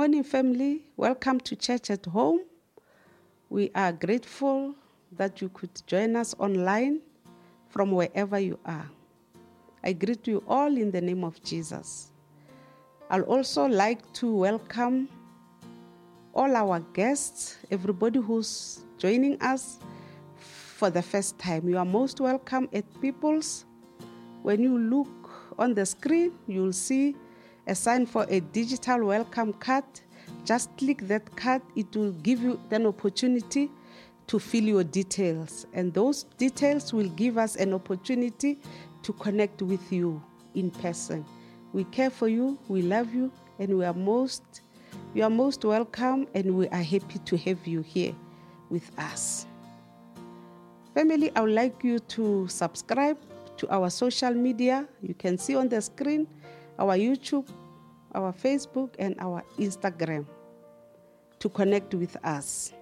morning, family. Welcome to Church at Home. We are grateful that you could join us online from wherever you are. I greet you all in the name of Jesus. I'll also like to welcome all our guests, everybody who's joining us for the first time. You are most welcome at Peoples. When you look on the screen, you'll see a sign for a digital welcome card. Just click that card, it will give you an opportunity to fill your details, and those details will give us an opportunity to connect with you in person. We care for you, we love you, and we are most you are most welcome and we are happy to have you here with us. Family, I would like you to subscribe to our social media. You can see on the screen our YouTube, our Facebook, and our Instagram to connect with us.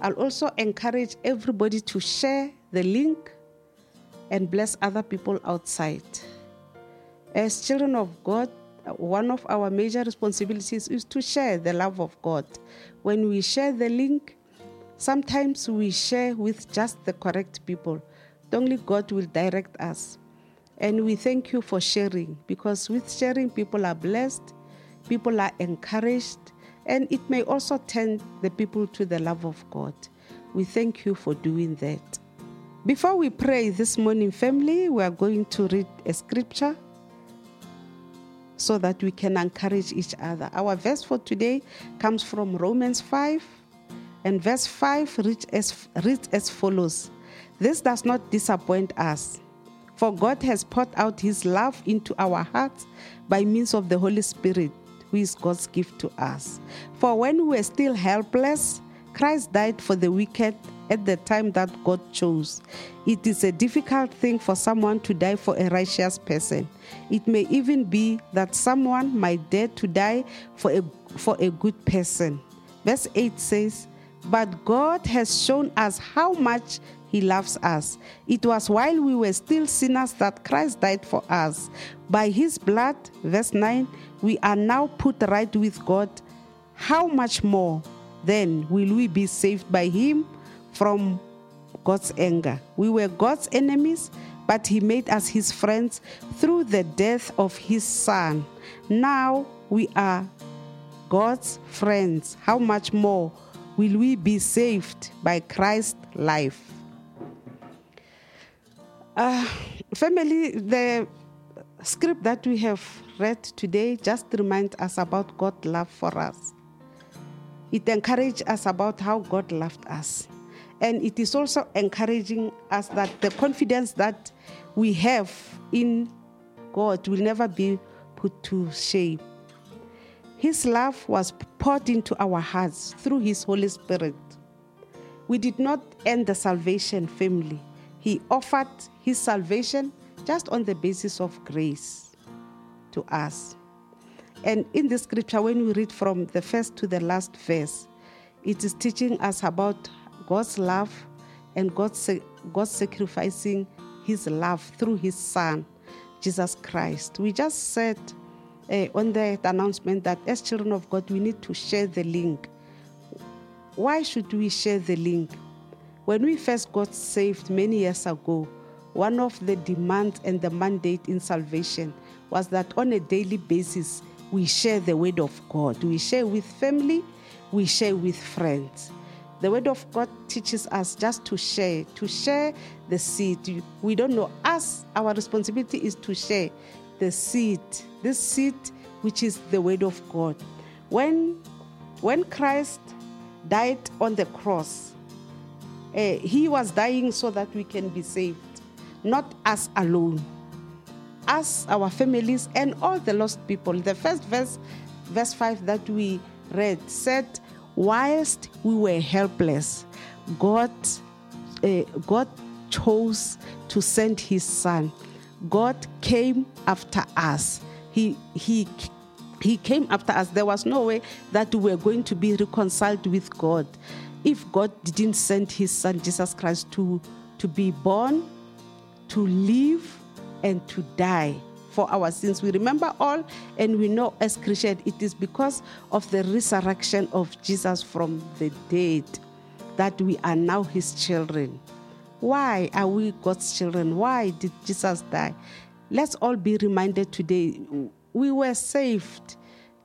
I'll also encourage everybody to share the link and bless other people outside. As children of God, one of our major responsibilities is to share the love of God. When we share the link, sometimes we share with just the correct people. Only God will direct us and we thank you for sharing because with sharing, people are blessed, people are encouraged, and it may also turn the people to the love of God. We thank you for doing that. Before we pray this morning, family, we are going to read a scripture so that we can encourage each other. Our verse for today comes from Romans 5, and verse 5 reads as, reads as follows This does not disappoint us for God has poured out his love into our hearts by means of the Holy Spirit, who is God's gift to us. For when we were still helpless, Christ died for the wicked at the time that God chose. It is a difficult thing for someone to die for a righteous person. It may even be that someone might dare to die for a, for a good person. Verse 8 says, But God has shown us how much He loves us. It was while we were still sinners that Christ died for us. By His blood, verse 9, we are now put right with God. How much more? then will we be saved by him from God's anger. We were God's enemies, but he made us his friends through the death of his son. Now we are God's friends. How much more will we be saved by Christ's life? Uh, family, the script that we have read today just reminds us about God's love for us. It encourages us about how God loved us. And it is also encouraging us that the confidence that we have in God will never be put to shame. His love was poured into our hearts through His Holy Spirit. We did not end the salvation family. He offered His salvation just on the basis of grace to us. And in the scripture, when we read from the first to the last verse, it is teaching us about God's love and God's, God sacrificing his love through his son, Jesus Christ. We just said uh, on the announcement that as children of God, we need to share the link. Why should we share the link? When we first got saved many years ago, one of the demands and the mandate in salvation was that on a daily basis, we share the word of God. We share with family, we share with friends. The word of God teaches us just to share, to share the seed. We don't know us, our responsibility is to share the seed, this seed which is the word of God. When when Christ died on the cross, uh, he was dying so that we can be saved, not us alone us, our families, and all the lost people. The first verse, verse 5 that we read said, Whilst we were helpless, God, uh, God chose to send his son. God came after us. He, he, he came after us. There was no way that we were going to be reconciled with God if God didn't send his son, Jesus Christ, to, to be born, to live, and to die for our sins. We remember all, and we know as Christians it is because of the resurrection of Jesus from the dead that we are now his children. Why are we God's children? Why did Jesus die? Let's all be reminded today we were saved.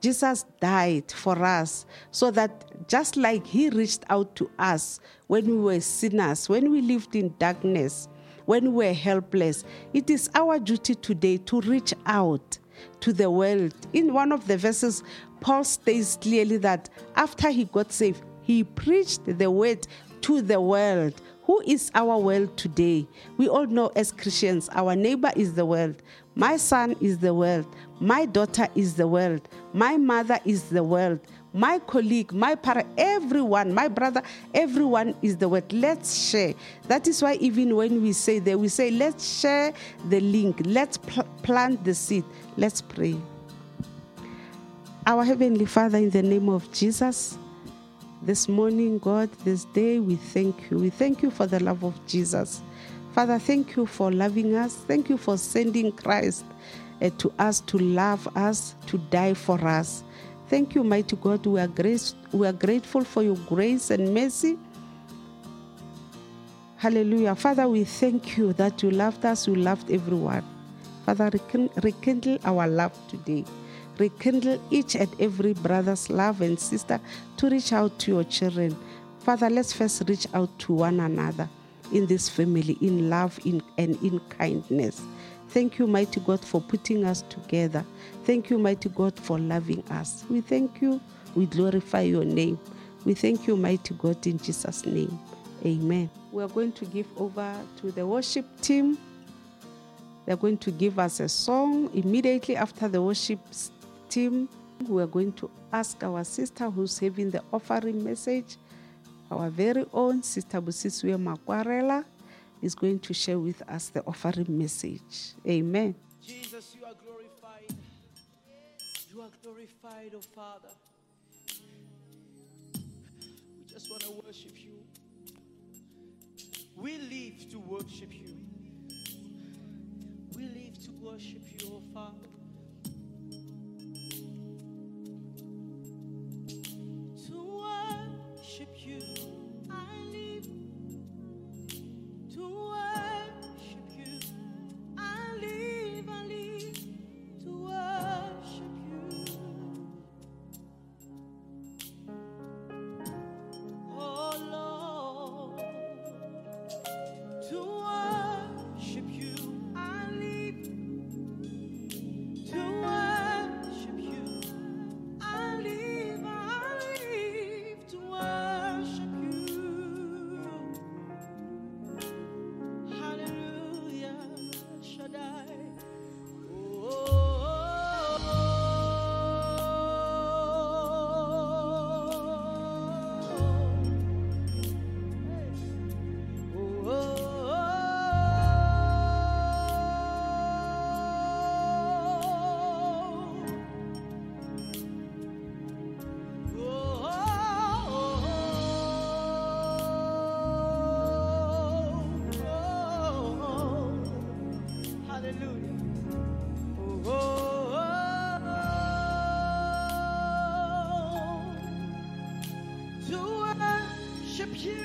Jesus died for us so that just like he reached out to us when we were sinners, when we lived in darkness, when we were helpless. It is our duty today to reach out to the world. In one of the verses, Paul states clearly that after he got saved, he preached the word to the world. Who is our world today? We all know as Christians, our neighbor is the world. My son is the world. My daughter is the world. My mother is the world my colleague, my parent, everyone, my brother, everyone is the word. Let's share. That is why even when we say that, we say, let's share the link, let's pl- plant the seed. Let's pray. Our Heavenly Father, in the name of Jesus, this morning, God, this day, we thank you. We thank you for the love of Jesus. Father, thank you for loving us. Thank you for sending Christ uh, to us to love us, to die for us. Thank you, mighty God. We are, grace, we are grateful for your grace and mercy. Hallelujah. Father, we thank you that you loved us, you loved everyone. Father, rekindle our love today. Rekindle each and every brother's love and sister to reach out to your children. Father, let's first reach out to one another in this family, in love in, and in kindness. Thank you, mighty God, for putting us together. Thank you, mighty God, for loving us. We thank you. We glorify your name. We thank you, mighty God, in Jesus' name. Amen. We are going to give over to the worship team. They're going to give us a song immediately after the worship team. We are going to ask our sister who's having the offering message, our very own Sister Busiswe Makwarela, is going to share with us the offering message. Amen. Jesus, you are glorified. You are glorified, oh Father. We just want to worship you. We live to worship you. We live to worship you, oh Father. Hallelujah. Oh, oh, oh, to worship you,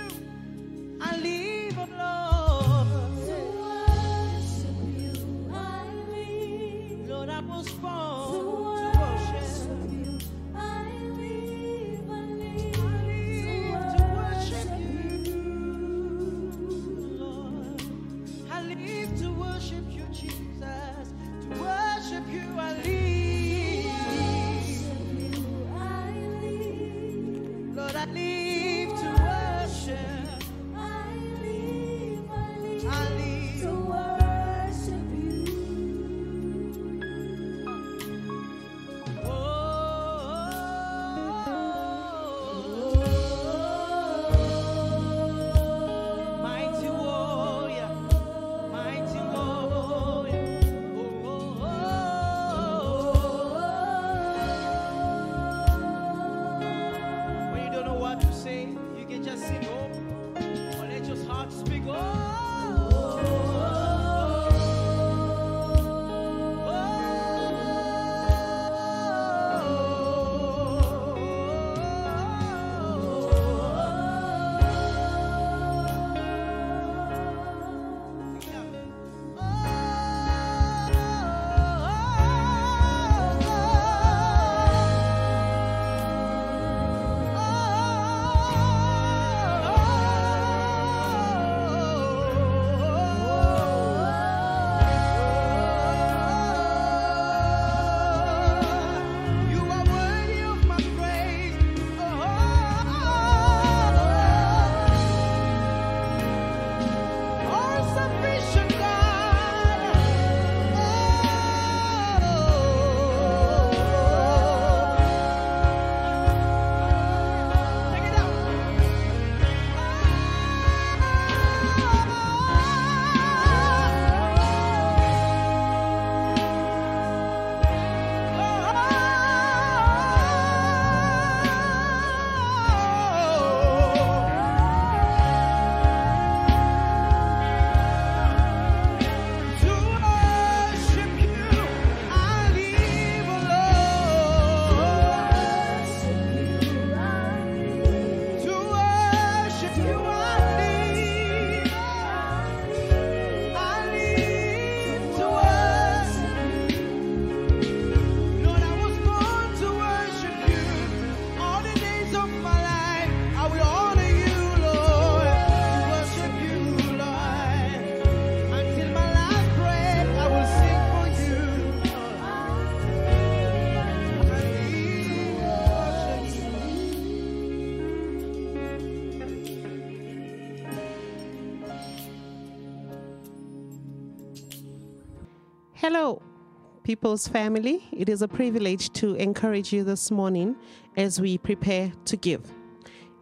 People's Family. It is a privilege to encourage you this morning as we prepare to give.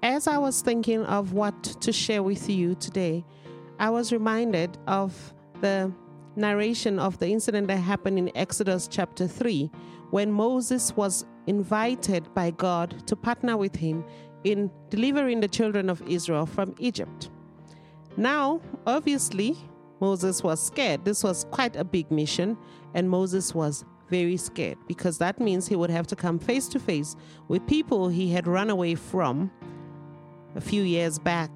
As I was thinking of what to share with you today, I was reminded of the narration of the incident that happened in Exodus chapter 3 when Moses was invited by God to partner with him in delivering the children of Israel from Egypt. Now, obviously, Moses was scared. This was quite a big mission, and Moses was very scared because that means he would have to come face to face with people he had run away from a few years back.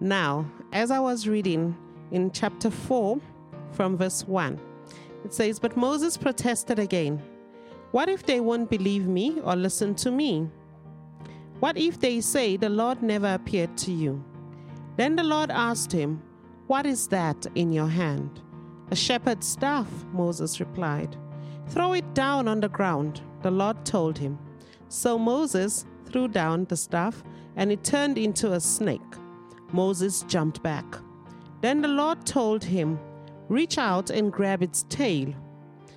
Now, as I was reading in chapter 4 from verse 1, it says, But Moses protested again. What if they won't believe me or listen to me? What if they say the Lord never appeared to you? Then the Lord asked him, What is that in your hand? A shepherd's staff, Moses replied. Throw it down on the ground, the Lord told him. So Moses threw down the staff, and it turned into a snake. Moses jumped back. Then the Lord told him, Reach out and grab its tail.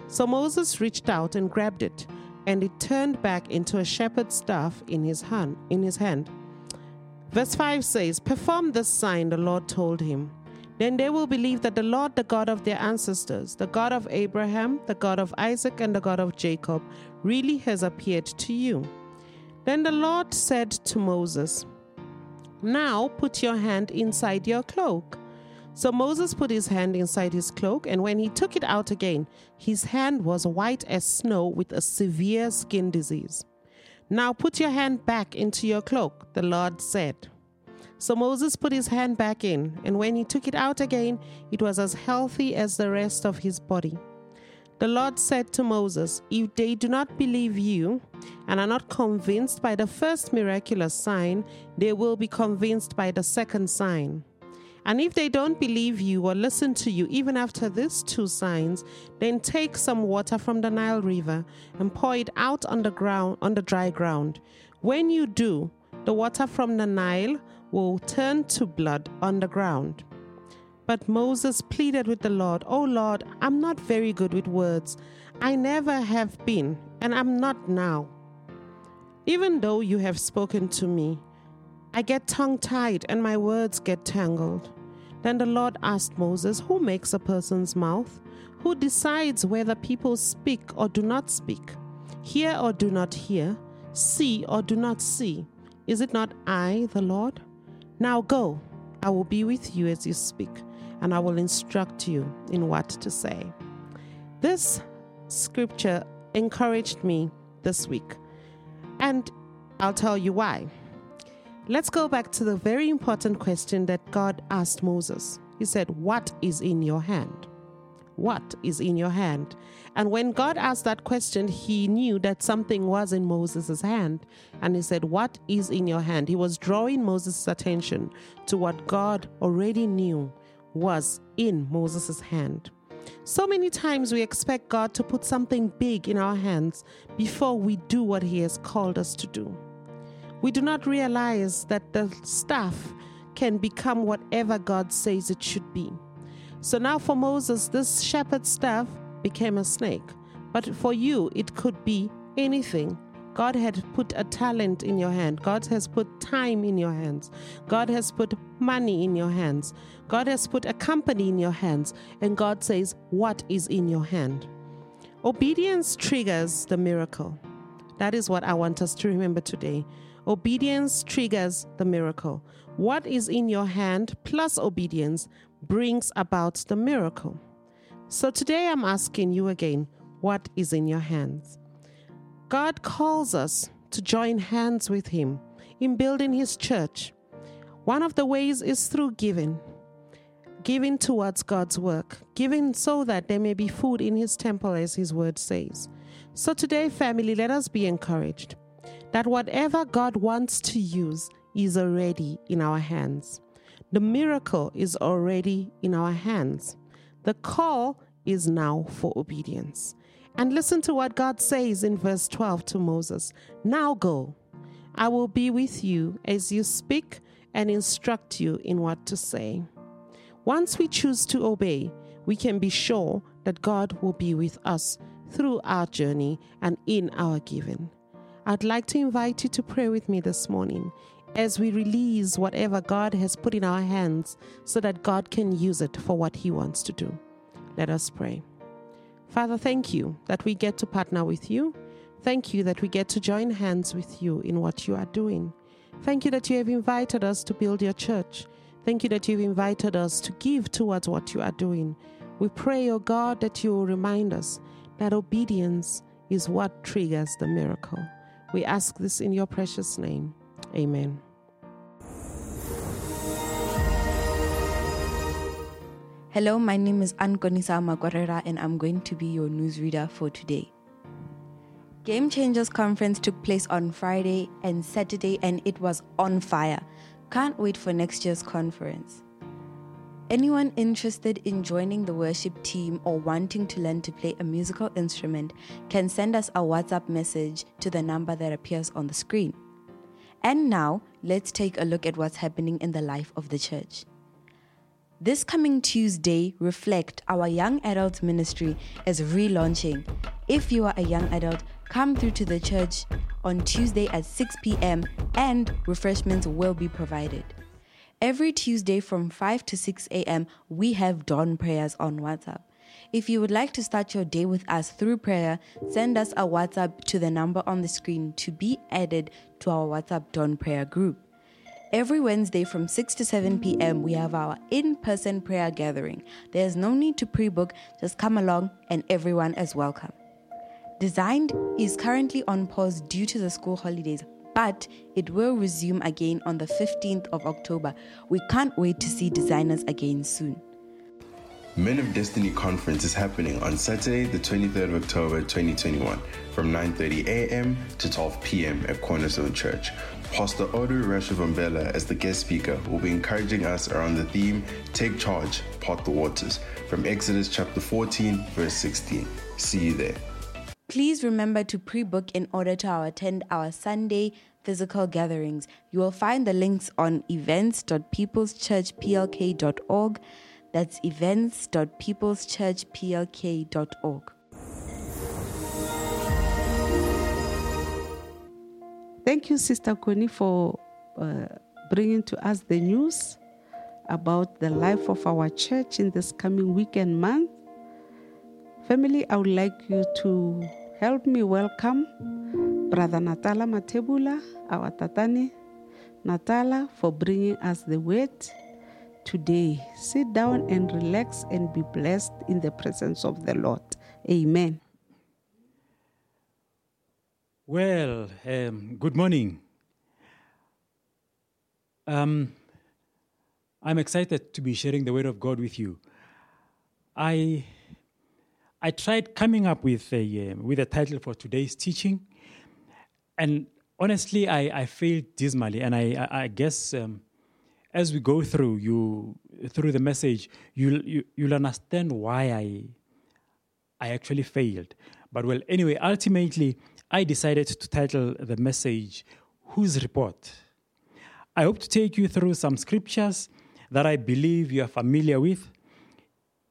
So Moses reached out and grabbed it, and it turned back into a shepherd's staff in his hand. In his hand. Verse 5 says, Perform this sign, the Lord told him. Then they will believe that the Lord, the God of their ancestors, the God of Abraham, the God of Isaac, and the God of Jacob, really has appeared to you. Then the Lord said to Moses, Now put your hand inside your cloak. So Moses put his hand inside his cloak, and when he took it out again, his hand was white as snow with a severe skin disease. Now put your hand back into your cloak, the Lord said. So Moses put his hand back in, and when he took it out again, it was as healthy as the rest of his body. The Lord said to Moses, If they do not believe you and are not convinced by the first miraculous sign, they will be convinced by the second sign. And if they don't believe you or listen to you even after these two signs, then take some water from the Nile River and pour it out on the ground on the dry ground. When you do, the water from the Nile will turn to blood on the ground. But Moses pleaded with the Lord, Oh Lord, I'm not very good with words. I never have been, and I'm not now. Even though you have spoken to me, I get tongue tied and my words get tangled. Then the Lord asked Moses, Who makes a person's mouth? Who decides whether people speak or do not speak? Hear or do not hear? See or do not see? Is it not I, the Lord? Now go, I will be with you as you speak, and I will instruct you in what to say. This scripture encouraged me this week, and I'll tell you why. Let's go back to the very important question that God asked Moses. He said, What is in your hand? What is in your hand? And when God asked that question, he knew that something was in Moses' hand. And he said, What is in your hand? He was drawing Moses' attention to what God already knew was in Moses' hand. So many times we expect God to put something big in our hands before we do what he has called us to do. We do not realize that the staff can become whatever God says it should be. So now for Moses, this shepherd's staff became a snake. But for you, it could be anything. God had put a talent in your hand. God has put time in your hands. God has put money in your hands. God has put a company in your hands. And God says, What is in your hand? Obedience triggers the miracle. That is what I want us to remember today. Obedience triggers the miracle. What is in your hand plus obedience brings about the miracle. So today I'm asking you again what is in your hands? God calls us to join hands with Him in building His church. One of the ways is through giving. Giving towards God's work, giving so that there may be food in His temple, as His word says. So today, family, let us be encouraged that whatever God wants to use is already in our hands. The miracle is already in our hands. The call is now for obedience. And listen to what God says in verse 12 to Moses Now go, I will be with you as you speak and instruct you in what to say. Once we choose to obey, we can be sure that God will be with us through our journey and in our giving. I'd like to invite you to pray with me this morning as we release whatever God has put in our hands so that God can use it for what He wants to do. Let us pray. Father, thank you that we get to partner with you. Thank you that we get to join hands with you in what you are doing. Thank you that you have invited us to build your church. Thank you that you've invited us to give towards what you are doing. We pray, O oh God, that you will remind us that obedience is what triggers the miracle. We ask this in your precious name. Amen. Hello, my name is Ankonisa Magwarera and I'm going to be your newsreader for today. Game Changers Conference took place on Friday and Saturday and it was on fire. Can't wait for next year's conference. Anyone interested in joining the worship team or wanting to learn to play a musical instrument can send us a WhatsApp message to the number that appears on the screen. And now, let's take a look at what's happening in the life of the church. This coming Tuesday, Reflect, our young adult ministry, is relaunching. If you are a young adult, come through to the church on Tuesday at 6 p.m. and refreshments will be provided. Every Tuesday from 5 to 6 a.m., we have dawn prayers on WhatsApp. If you would like to start your day with us through prayer, send us a WhatsApp to the number on the screen to be added to our WhatsApp dawn prayer group. Every Wednesday from 6 to 7 p.m., we have our in person prayer gathering. There's no need to pre book, just come along and everyone is welcome. Designed is currently on pause due to the school holidays, but it will resume again on the 15th of October. We can't wait to see designers again soon. Men of Destiny conference is happening on Saturday, the 23rd of October 2021 from 9:30 a.m. to 12 p.m. at Cornerstone Church. Pastor Odu Rashivombela as the guest speaker will be encouraging us around the theme Take Charge, Part the Waters from Exodus chapter 14 verse 16. See you there. Please remember to pre-book in order to attend our Sunday physical gatherings. You will find the links on events.peopleschurchplk.org. That's events.peopleschurchplk.org. Thank you, Sister Connie, for uh, bringing to us the news about the life of our church in this coming week and month. Family, I would like you to help me welcome Brother Natala Matebula, our Tatani. Natala, for bringing us the word today. Sit down and relax and be blessed in the presence of the Lord. Amen. Well, um, good morning. Um, I'm excited to be sharing the Word of God with you. I I tried coming up with a uh, with a title for today's teaching, and honestly, I, I failed dismally. And I I, I guess um, as we go through you through the message, you'll you, you'll understand why I I actually failed. But well, anyway, ultimately. I decided to title the message, Whose Report? I hope to take you through some scriptures that I believe you are familiar with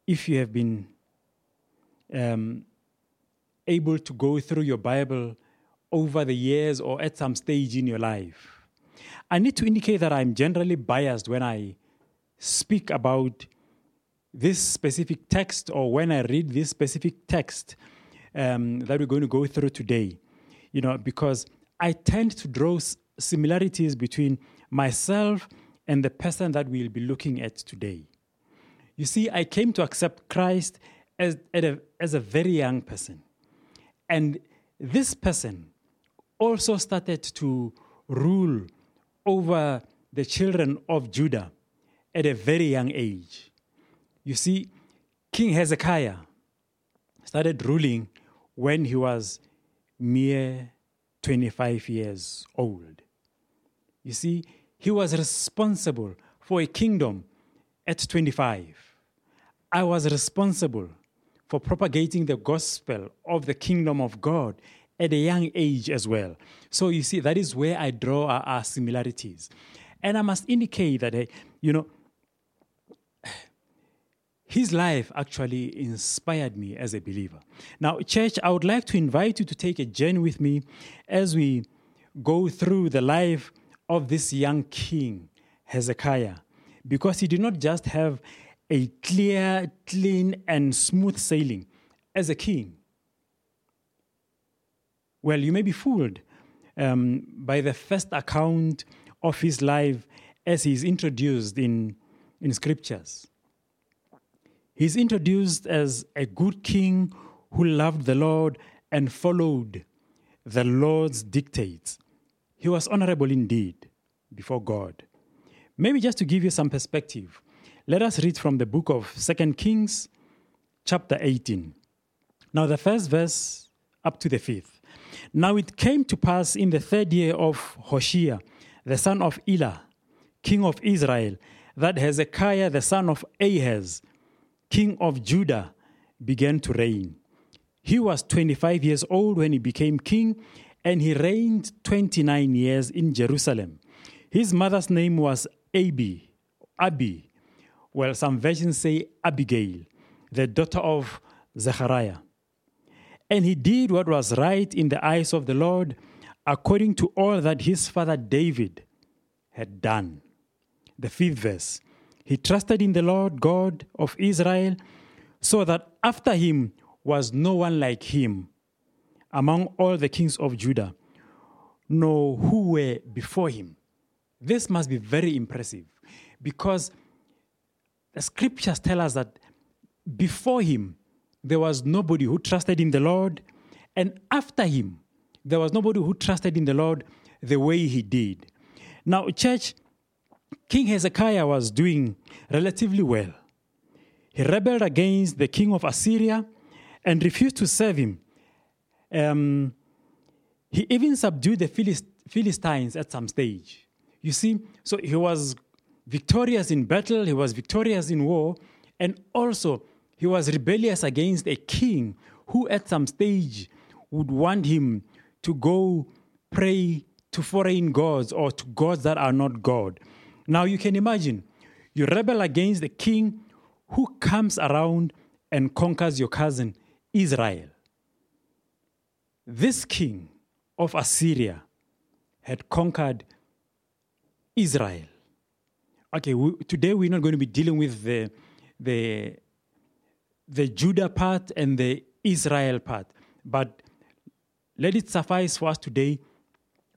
if you have been um, able to go through your Bible over the years or at some stage in your life. I need to indicate that I'm generally biased when I speak about this specific text or when I read this specific text um, that we're going to go through today you know, because I tend to draw similarities between myself and the person that we'll be looking at today. You see, I came to accept Christ as, a, as a very young person. And this person also started to rule over the children of Judah at a very young age. You see, King Hezekiah started ruling when he was mere 25 years old. You see, he was responsible for a kingdom at 25. I was responsible for propagating the gospel of the kingdom of God at a young age as well. So you see, that is where I draw our, our similarities. And I must indicate that, uh, you know, his life actually inspired me as a believer. Now, church, I would like to invite you to take a journey with me as we go through the life of this young king, Hezekiah, because he did not just have a clear, clean, and smooth sailing as a king. Well, you may be fooled um, by the first account of his life as he is introduced in, in scriptures. He's introduced as a good king who loved the Lord and followed the Lord's dictates. He was honorable indeed before God. Maybe just to give you some perspective, let us read from the book of Second Kings, chapter 18. Now, the first verse up to the fifth. Now it came to pass in the third year of Hoshea, the son of Elah, king of Israel, that Hezekiah, the son of Ahaz, king of Judah, began to reign. He was 25 years old when he became king, and he reigned 29 years in Jerusalem. His mother's name was Abi, Abi. Well, some versions say Abigail, the daughter of Zechariah. And he did what was right in the eyes of the Lord, according to all that his father David had done. The fifth verse. He trusted in the Lord God of Israel, so that after him was no one like him among all the kings of Judah, nor who were before him. This must be very impressive because the scriptures tell us that before him there was nobody who trusted in the Lord, and after him there was nobody who trusted in the Lord the way he did. Now, church, King Hezekiah was doing relatively well. He rebelled against the king of Assyria and refused to serve him. Um, he even subdued the Philist- Philistines at some stage. You see, so he was victorious in battle, he was victorious in war, and also he was rebellious against a king who, at some stage, would want him to go pray to foreign gods or to gods that are not God. Now you can imagine, you rebel against the king who comes around and conquers your cousin Israel. This king of Assyria had conquered Israel. Okay, we, today we're not going to be dealing with the, the, the Judah part and the Israel part, but let it suffice for us today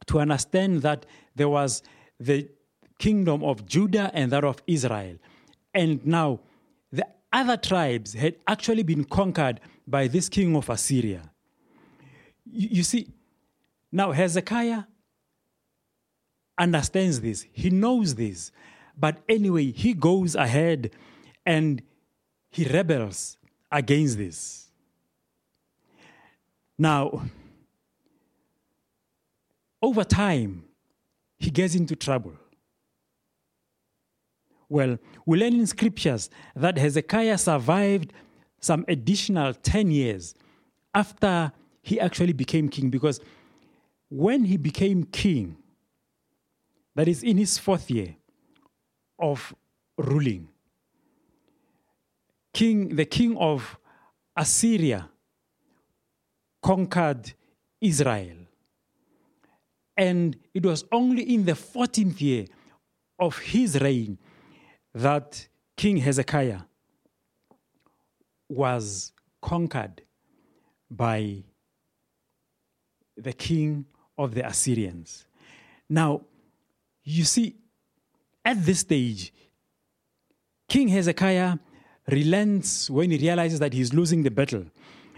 to understand that there was the kingdom of Judah and that of Israel. And now the other tribes had actually been conquered by this king of Assyria. You, you see, now Hezekiah understands this, he knows this, but anyway, he goes ahead and he rebels against this. Now, over time, he gets into trouble. Well, we learn in scriptures that Hezekiah survived some additional 10 years after he actually became king because when he became king, that is in his fourth year of ruling, king, the king of Assyria conquered Israel. And it was only in the 14th year of his reign that King Hezekiah was conquered by the king of the Assyrians. Now, you see, at this stage, King Hezekiah relents when he realizes that he's losing the battle.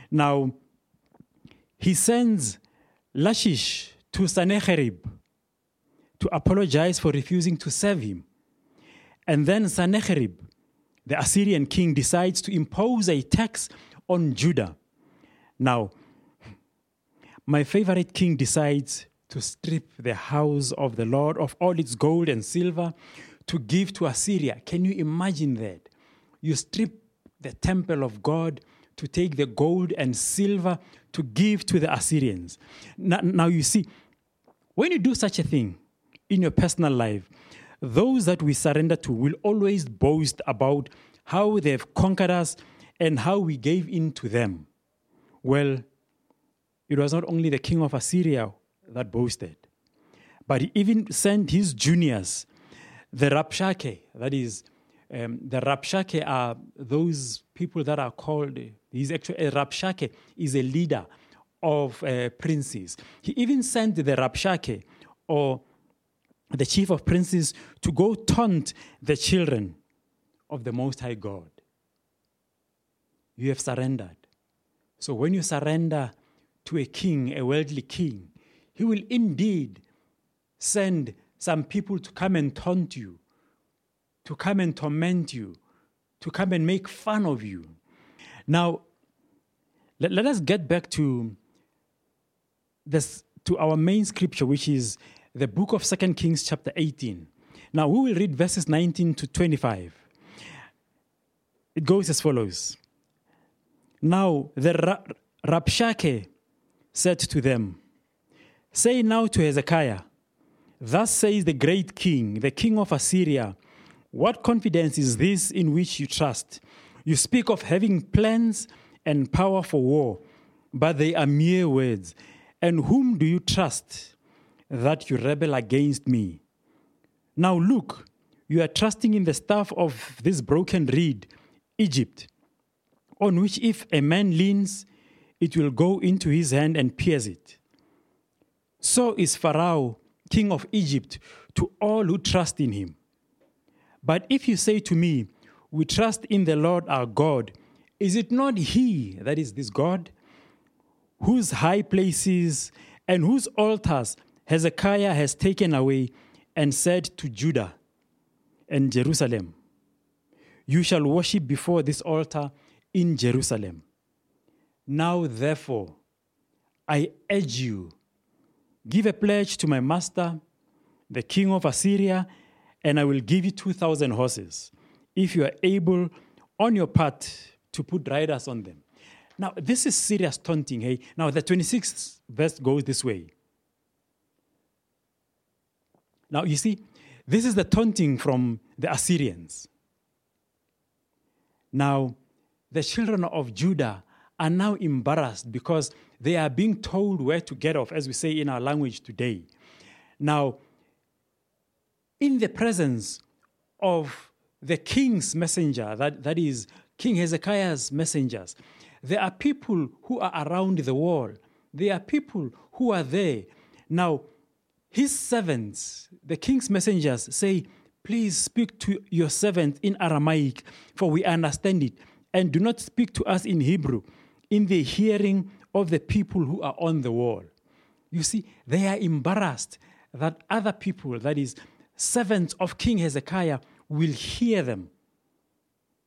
Now, he sends Lashish to Sennacherib to apologize for refusing to serve him. And then Sennacherib, the Assyrian king, decides to impose a tax on Judah. Now, my favorite king decides to strip the house of the Lord of all its gold and silver to give to Assyria. Can you imagine that? You strip the temple of God to take the gold and silver to give to the Assyrians. Now, now, you see, when you do such a thing in your personal life, those that we surrender to will always boast about how they've conquered us, and how we gave in to them. Well, it was not only the king of Assyria that boasted, but he even sent his juniors, the Rabshakeh, that is, um, the Rabshakeh are those people that are called, he's actually, a Rabshakeh is a leader of uh, princes. He even sent the Rabshakeh, or the chief of princes, to go taunt the children of the Most High God. You have surrendered. So when you surrender to a king, a worldly king, he will indeed send some people to come and taunt you, to come and torment you, to come and make fun of you. Now, let, let us get back to this to our main scripture, which is the book of Second Kings, chapter 18. Now we will read verses 19 to 25. It goes as follows. Now the Ra- Rabshakeh said to them, Say now to Hezekiah, Thus says the great king, the king of Assyria, What confidence is this in which you trust? You speak of having plans and power for war, but they are mere words. And whom do you trust that you rebel against me? Now look, you are trusting in the staff of this broken reed, Egypt, on which if a man leans, it will go into his hand and pierce it. So is Pharaoh, king of Egypt, to all who trust in him. But if you say to me, We trust in the Lord our God, is it not he that is this God? Whose high places and whose altars Hezekiah has taken away and said to Judah and Jerusalem, You shall worship before this altar in Jerusalem. Now, therefore, I urge you, give a pledge to my master, the king of Assyria, and I will give you 2,000 horses, if you are able on your part to put riders on them. Now, this is serious taunting. Hey, now the 26th verse goes this way. Now, you see, this is the taunting from the Assyrians. Now, the children of Judah are now embarrassed because they are being told where to get off, as we say in our language today. Now, in the presence of the king's messenger, that, that is King Hezekiah's messengers, there are people who are around the wall. There are people who are there. Now, his servants, the king's messengers, say, Please speak to your servant in Aramaic, for we understand it, and do not speak to us in Hebrew, in the hearing of the people who are on the wall. You see, they are embarrassed that other people, that is, servants of King Hezekiah, will hear them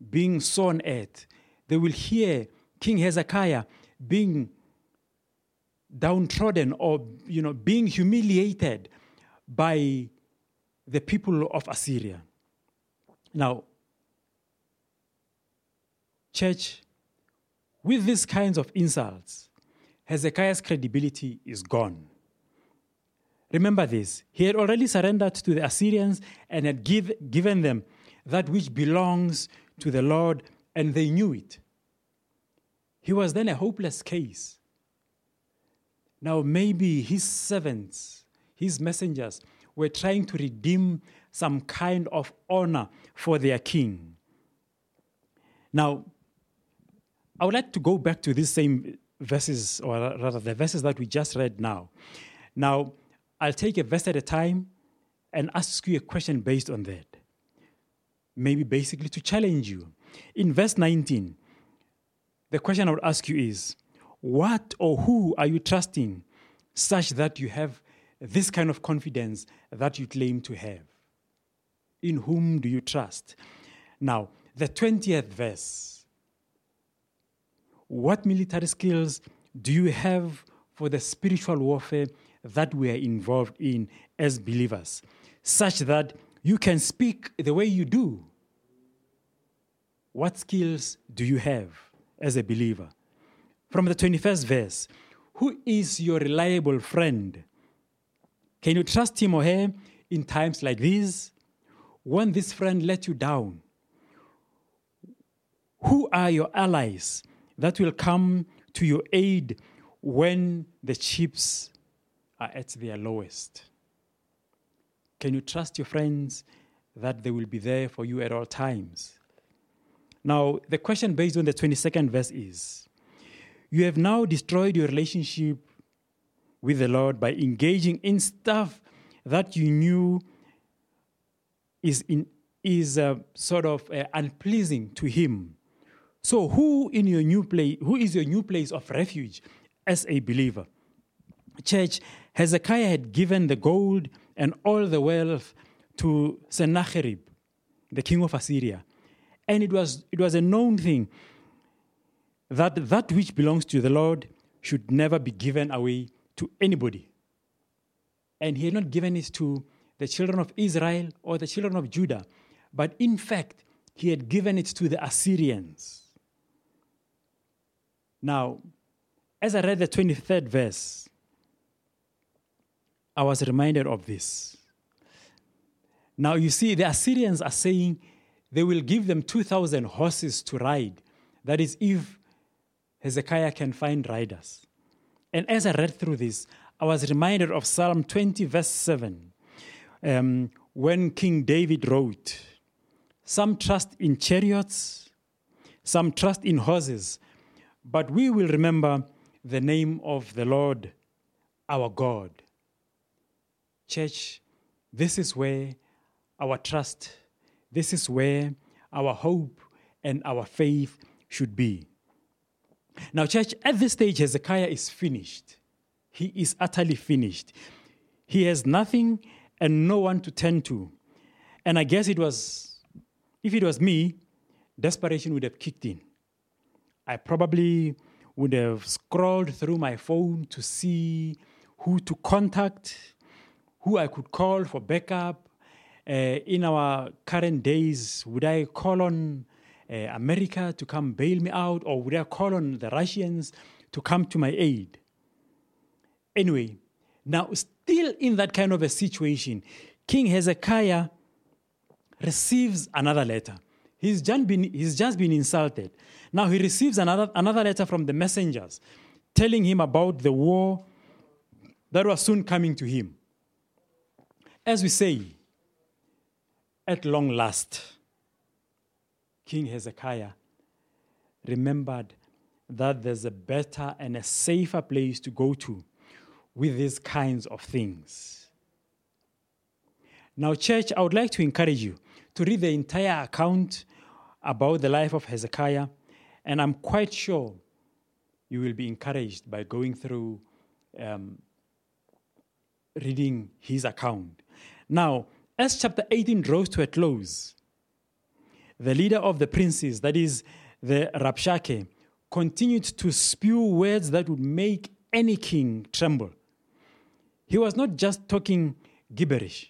being sawn at. They will hear King Hezekiah being downtrodden or you know being humiliated by the people of Assyria. Now, church, with these kinds of insults, Hezekiah's credibility is gone. Remember this he had already surrendered to the Assyrians and had give, given them that which belongs to the Lord, and they knew it. He was then a hopeless case. Now, maybe his servants, his messengers, were trying to redeem some kind of honor for their king. Now, I would like to go back to this same verses, or rather the verses that we just read now. Now, I'll take a verse at a time and ask you a question based on that. Maybe basically to challenge you. In verse 19, the question I would ask you is what or who are you trusting such that you have this kind of confidence that you claim to have? In whom do you trust? Now, the 20th verse. What military skills do you have for the spiritual warfare that we are involved in as believers, such that you can speak the way you do? What skills do you have as a believer? From the 21st verse, who is your reliable friend? Can you trust him or her in times like these? When this friend let you down? Who are your allies that will come to your aid when the chips are at their lowest? Can you trust your friends that they will be there for you at all times? Now, the question based on the 22nd verse is You have now destroyed your relationship with the Lord by engaging in stuff that you knew is, in, is uh, sort of uh, unpleasing to Him. So, who in your new place? Who is your new place of refuge as a believer? Church, Hezekiah had given the gold and all the wealth to Sennacherib, the king of Assyria, and it was it was a known thing that that which belongs to the Lord should never be given away to anybody. And he had not given it to the children of Israel or the children of Judah, but in fact, he had given it to the Assyrians. Now, as I read the 23rd verse, I was reminded of this. Now, you see, the Assyrians are saying they will give them 2,000 horses to ride. That is, if Hezekiah can find riders. And as I read through this, I was reminded of Psalm 20, verse 7, um, when King David wrote, Some trust in chariots, some trust in horses, but we will remember the name of the Lord our God. Church, this is where our trust, this is where our hope and our faith should be. Now, church, at this stage, Hezekiah is finished. He is utterly finished. He has nothing and no one to turn to. And I guess it was, if it was me, desperation would have kicked in. I probably would have scrolled through my phone to see who to contact, who I could call for backup. Uh, in our current days, would I call on uh, America to come bail me out, or would I call on the Russians to come to my aid? Anyway, now still in that kind of a situation, King Hezekiah receives another letter. He's just been, he's just been insulted. Now he receives another, another letter from the messengers telling him about the war that was soon coming to him. As we say, at long last, King Hezekiah remembered that there's a better and a safer place to go to with these kinds of things. Now, church, I would like to encourage you to read the entire account about the life of Hezekiah, and I'm quite sure you will be encouraged by going through um, reading his account. Now, as chapter 18 draws to a close, the leader of the princes, that is the Rabshakeh, continued to spew words that would make any king tremble. He was not just talking gibberish,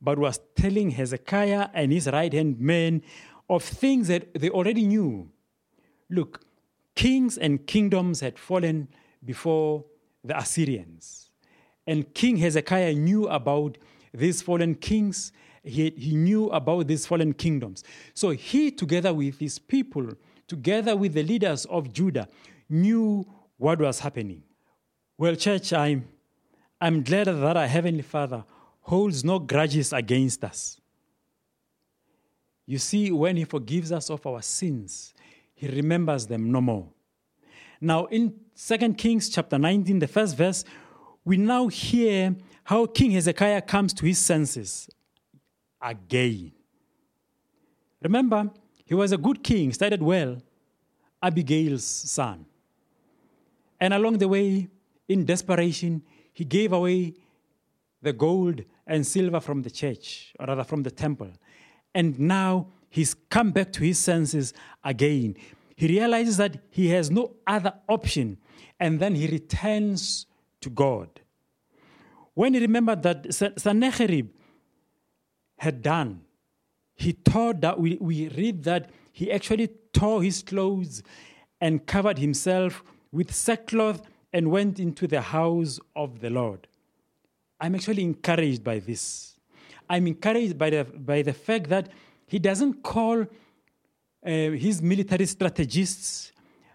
but was telling Hezekiah and his right hand men of things that they already knew. Look, kings and kingdoms had fallen before the Assyrians. And King Hezekiah knew about these fallen kings, he, he knew about these fallen kingdoms. So he, together with his people, together with the leaders of Judah, knew what was happening. Well, church, I'm, I'm glad that our Heavenly Father holds no grudges against us. You see, when He forgives us of our sins, He remembers them no more. Now, in 2 Kings chapter 19, the first verse, we now hear how King Hezekiah comes to his senses again. Remember, he was a good king, started well, Abigail's son. And along the way, in desperation, he gave away the gold and silver from the church, or rather from the temple. And now he's come back to his senses again. He realizes that he has no other option, and then he returns to God. When he remembered that Sennacherib had done, he thought that we, we read that he actually tore his clothes and covered himself with sackcloth and went into the house of the Lord. I'm actually encouraged by this. I'm encouraged by the, by the fact that he doesn't call uh, uh, his military strategists,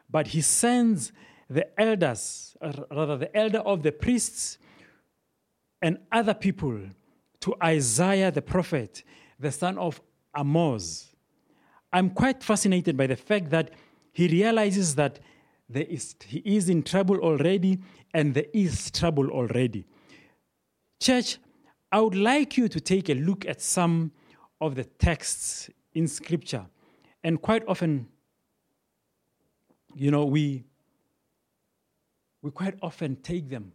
but he sends the elders, or rather, the elder of the priests and other people to Isaiah the prophet, the son of Amos. I'm quite fascinated by the fact that he realizes that there is, he is in trouble already and there is trouble already. Church, I would like you to take a look at some of the texts in Scripture. And quite often, you know, we, we quite often take them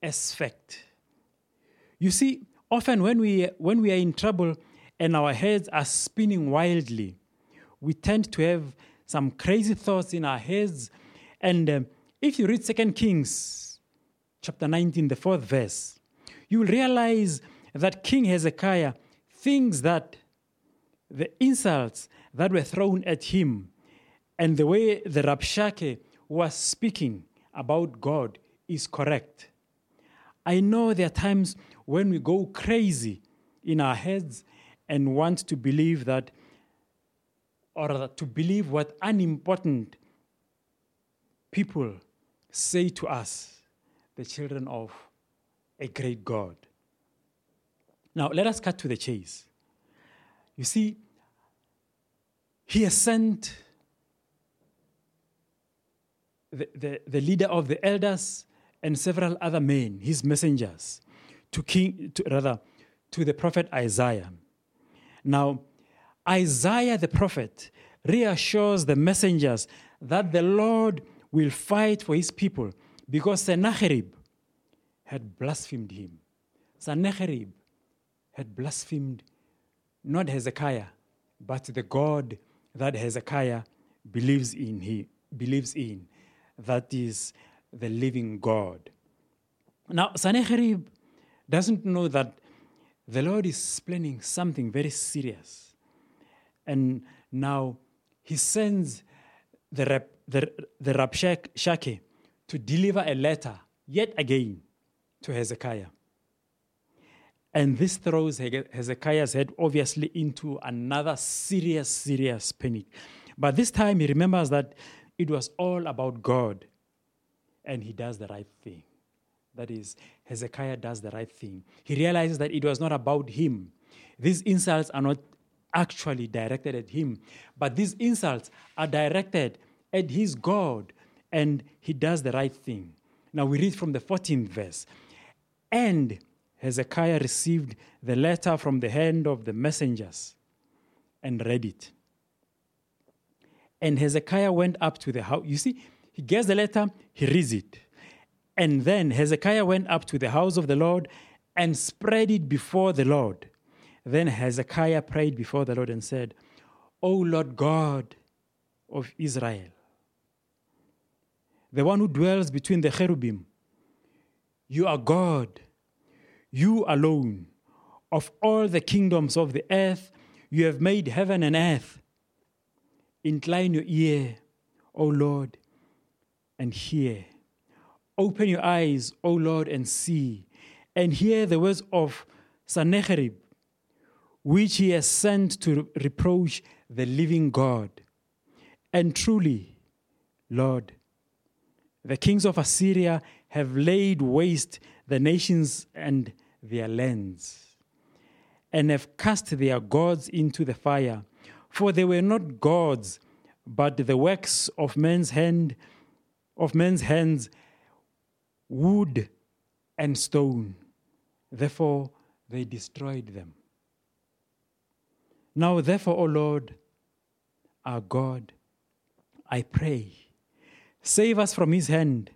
as fact. You see, often when we, when we are in trouble and our heads are spinning wildly, we tend to have some crazy thoughts in our heads. And um, if you read Second Kings chapter 19, the fourth verse, you will realize that King Hezekiah thinks that the insults that were thrown at him and the way the Rabshakeh was speaking about God is correct. I know there are times when we go crazy in our heads and want to believe that, or to believe what unimportant people say to us, the children of a great God. Now, let us cut to the chase. You see, he has sent the, the, the leader of the elders and several other men, his messengers, to king, to, rather, to the prophet Isaiah. Now, Isaiah the prophet reassures the messengers that the Lord will fight for his people because Sennacherib had blasphemed him. Sennacherib had blasphemed not Hezekiah, but the God that Hezekiah believes in. He believes in, that is the living God. Now, Sennacherib doesn't know that the Lord is planning something very serious. And now he sends the, the, the to deliver a letter yet again to Hezekiah. And this throws Hezekiah's head obviously into another serious, serious panic. But this time he remembers that it was all about God and he does the right thing. That is, Hezekiah does the right thing. He realizes that it was not about him. These insults are not actually directed at him, but these insults are directed at his God, and he does the right thing. Now we read from the 14th verse. And Hezekiah received the letter from the hand of the messengers and read it. And Hezekiah went up to the house. You see, he gets the letter, he reads it. And then Hezekiah went up to the house of the Lord and spread it before the Lord. Then Hezekiah prayed before the Lord and said, O Lord God of Israel, the one who dwells between the cherubim, you are God, you alone. Of all the kingdoms of the earth, you have made heaven and earth. Incline your ear, O Lord, and hear. Open your eyes, O Lord, and see, and hear the words of Sennacherib, which he has sent to reproach the living God. And truly, Lord, the kings of Assyria have laid waste the nations and their lands, and have cast their gods into the fire. For they were not gods, but the works of men's hand, of men's hands, wood and stone. Therefore, they destroyed them. Now, therefore, O Lord, our God, I pray, save us from his hand,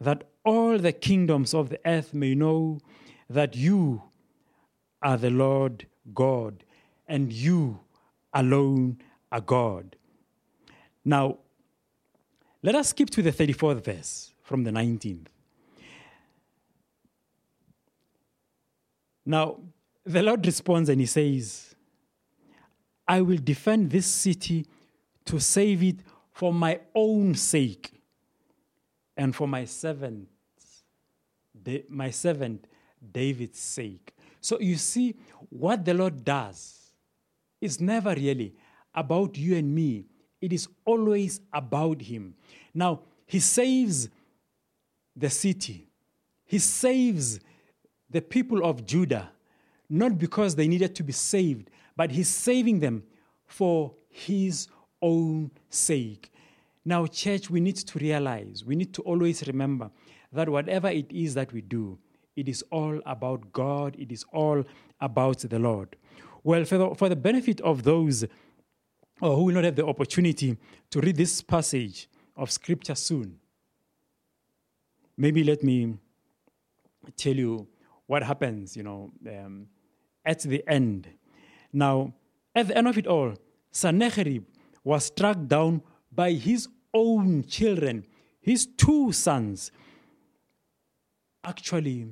that all the kingdoms of the earth may know that you are the Lord God, and you alone are God. Now, let us skip to the 34th verse from the 19th. Now, the Lord responds and he says, I will defend this city to save it for my own sake and for my servant, my servant David's sake. So you see, what the Lord does is never really about you and me, it is always about Him. Now, He saves the city, He saves the people of Judah, not because they needed to be saved, but He's saving them for His own sake. Now, church, we need to realize, we need to always remember that whatever it is that we do, it is all about God, it is all about the Lord. Well, for the, for the benefit of those or who will not have the opportunity to read this passage of Scripture soon, maybe let me tell you what happens, you know, um, at the end. Now, at the end of it all, Sennacherib was struck down by his own children, his two sons, actually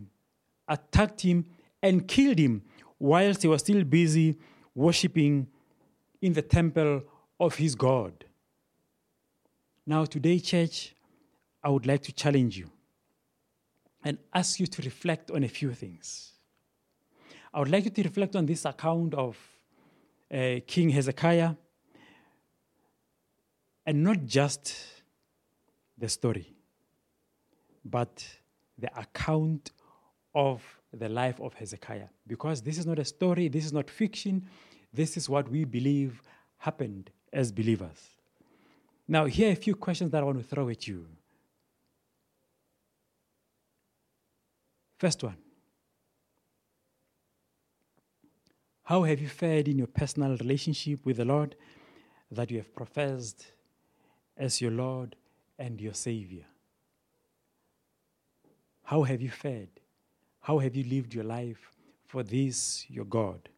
attacked him and killed him whilst he was still busy worshipping in the temple of his God. Now, today, church, I would like to challenge you and ask you to reflect on a few things. I would like you to reflect on this account of uh, King Hezekiah and not just the story, but the account of the life of Hezekiah. Because this is not a story, this is not fiction, this is what we believe happened as believers. Now, here are a few questions that I want to throw at you. First one How have you fared in your personal relationship with the Lord that you have professed as your Lord and your Savior? How have you fared? How have you lived your life for this, your God?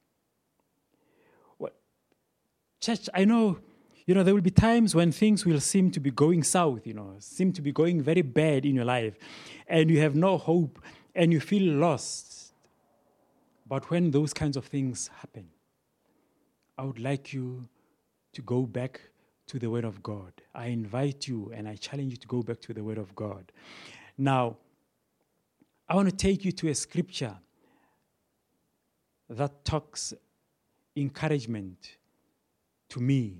Well, church, I know, you know, there will be times when things will seem to be going south, you know, seem to be going very bad in your life, and you have no hope and you feel lost. But when those kinds of things happen, I would like you to go back to the Word of God. I invite you and I challenge you to go back to the Word of God. Now, I want to take you to a scripture that talks encouragement to me.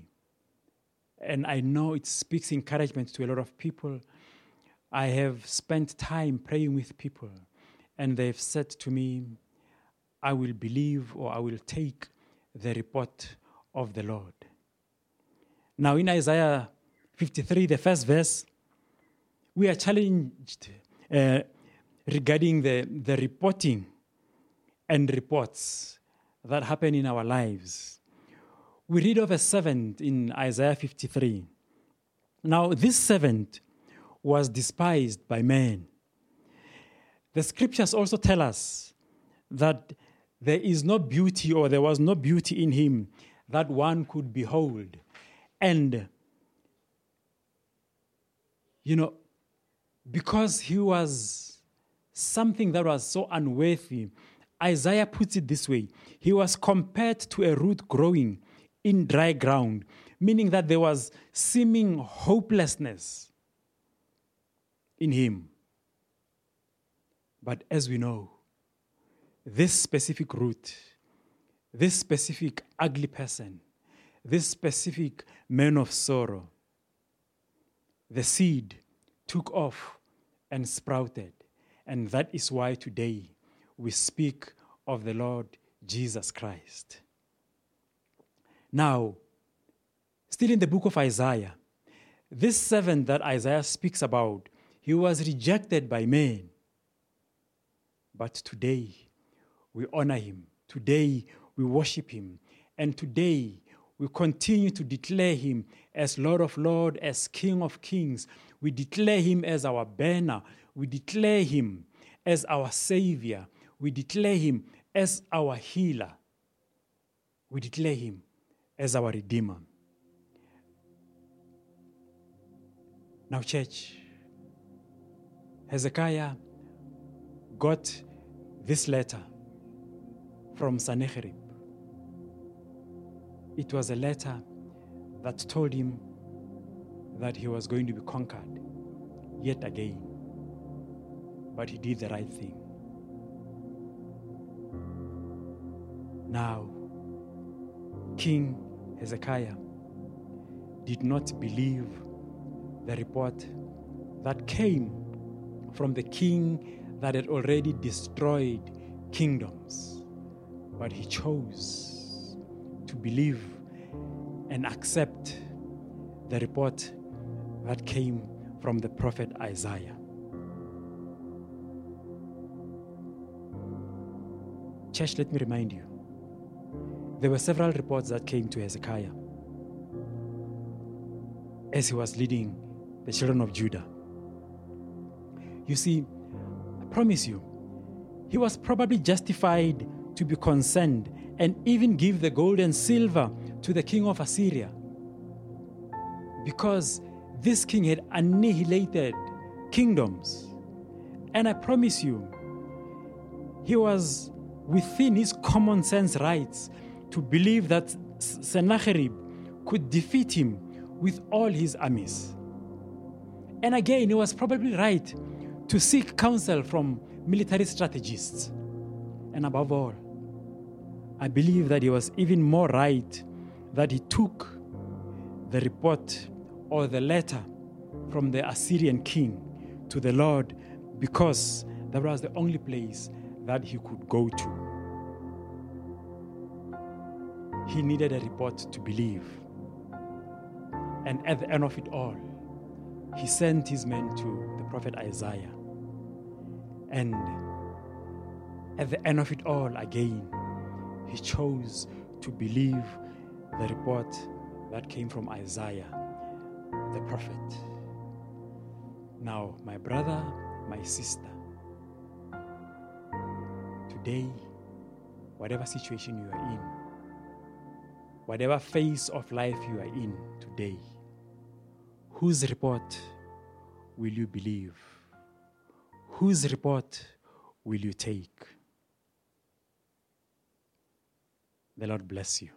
And I know it speaks encouragement to a lot of people. I have spent time praying with people, and they've said to me, I will believe or I will take the report of the Lord. Now, in Isaiah 53, the first verse, we are challenged uh, regarding the, the reporting and reports that happen in our lives. We read of a servant in Isaiah 53. Now, this servant was despised by men. The scriptures also tell us that there is no beauty or there was no beauty in him that one could behold. And, you know, because he was something that was so unworthy, Isaiah puts it this way He was compared to a root growing in dry ground, meaning that there was seeming hopelessness in him. But as we know, this specific root, this specific ugly person, this specific man of sorrow, the seed took off and sprouted. And that is why today we speak of the Lord Jesus Christ. Now, still in the book of Isaiah, this servant that Isaiah speaks about, he was rejected by men. But today, we honor him. Today, we worship him. And today, we continue to declare him as Lord of Lords, as King of Kings. We declare him as our banner. We declare him as our Savior. We declare him as our healer. We declare him as our Redeemer. Now, church, Hezekiah got this letter from Sennacherib. It was a letter that told him that he was going to be conquered yet again. But he did the right thing. Now, King Hezekiah did not believe the report that came from the king that had already destroyed kingdoms, but he chose to believe and accept the report that came from the prophet Isaiah. Church, let me remind you there were several reports that came to Hezekiah as he was leading the children of Judah. You see, I promise you, he was probably justified to be concerned and even give the gold and silver to the king of Assyria because this king had annihilated kingdoms. And I promise you, he was within his common sense rights to believe that Sennacherib could defeat him with all his armies. And again, he was probably right to seek counsel from military strategists. And above all, I believe that he was even more right that he took the report or the letter from the Assyrian king to the Lord because that was the only place that he could go to. He needed a report to believe. And at the end of it all, he sent his men to the prophet Isaiah. And at the end of it all, again, he chose to believe the report that came from Isaiah, the prophet. Now, my brother, my sister, today, whatever situation you are in, whatever phase of life you are in today, whose report will you believe? Whose report will you take? The Lord bless you.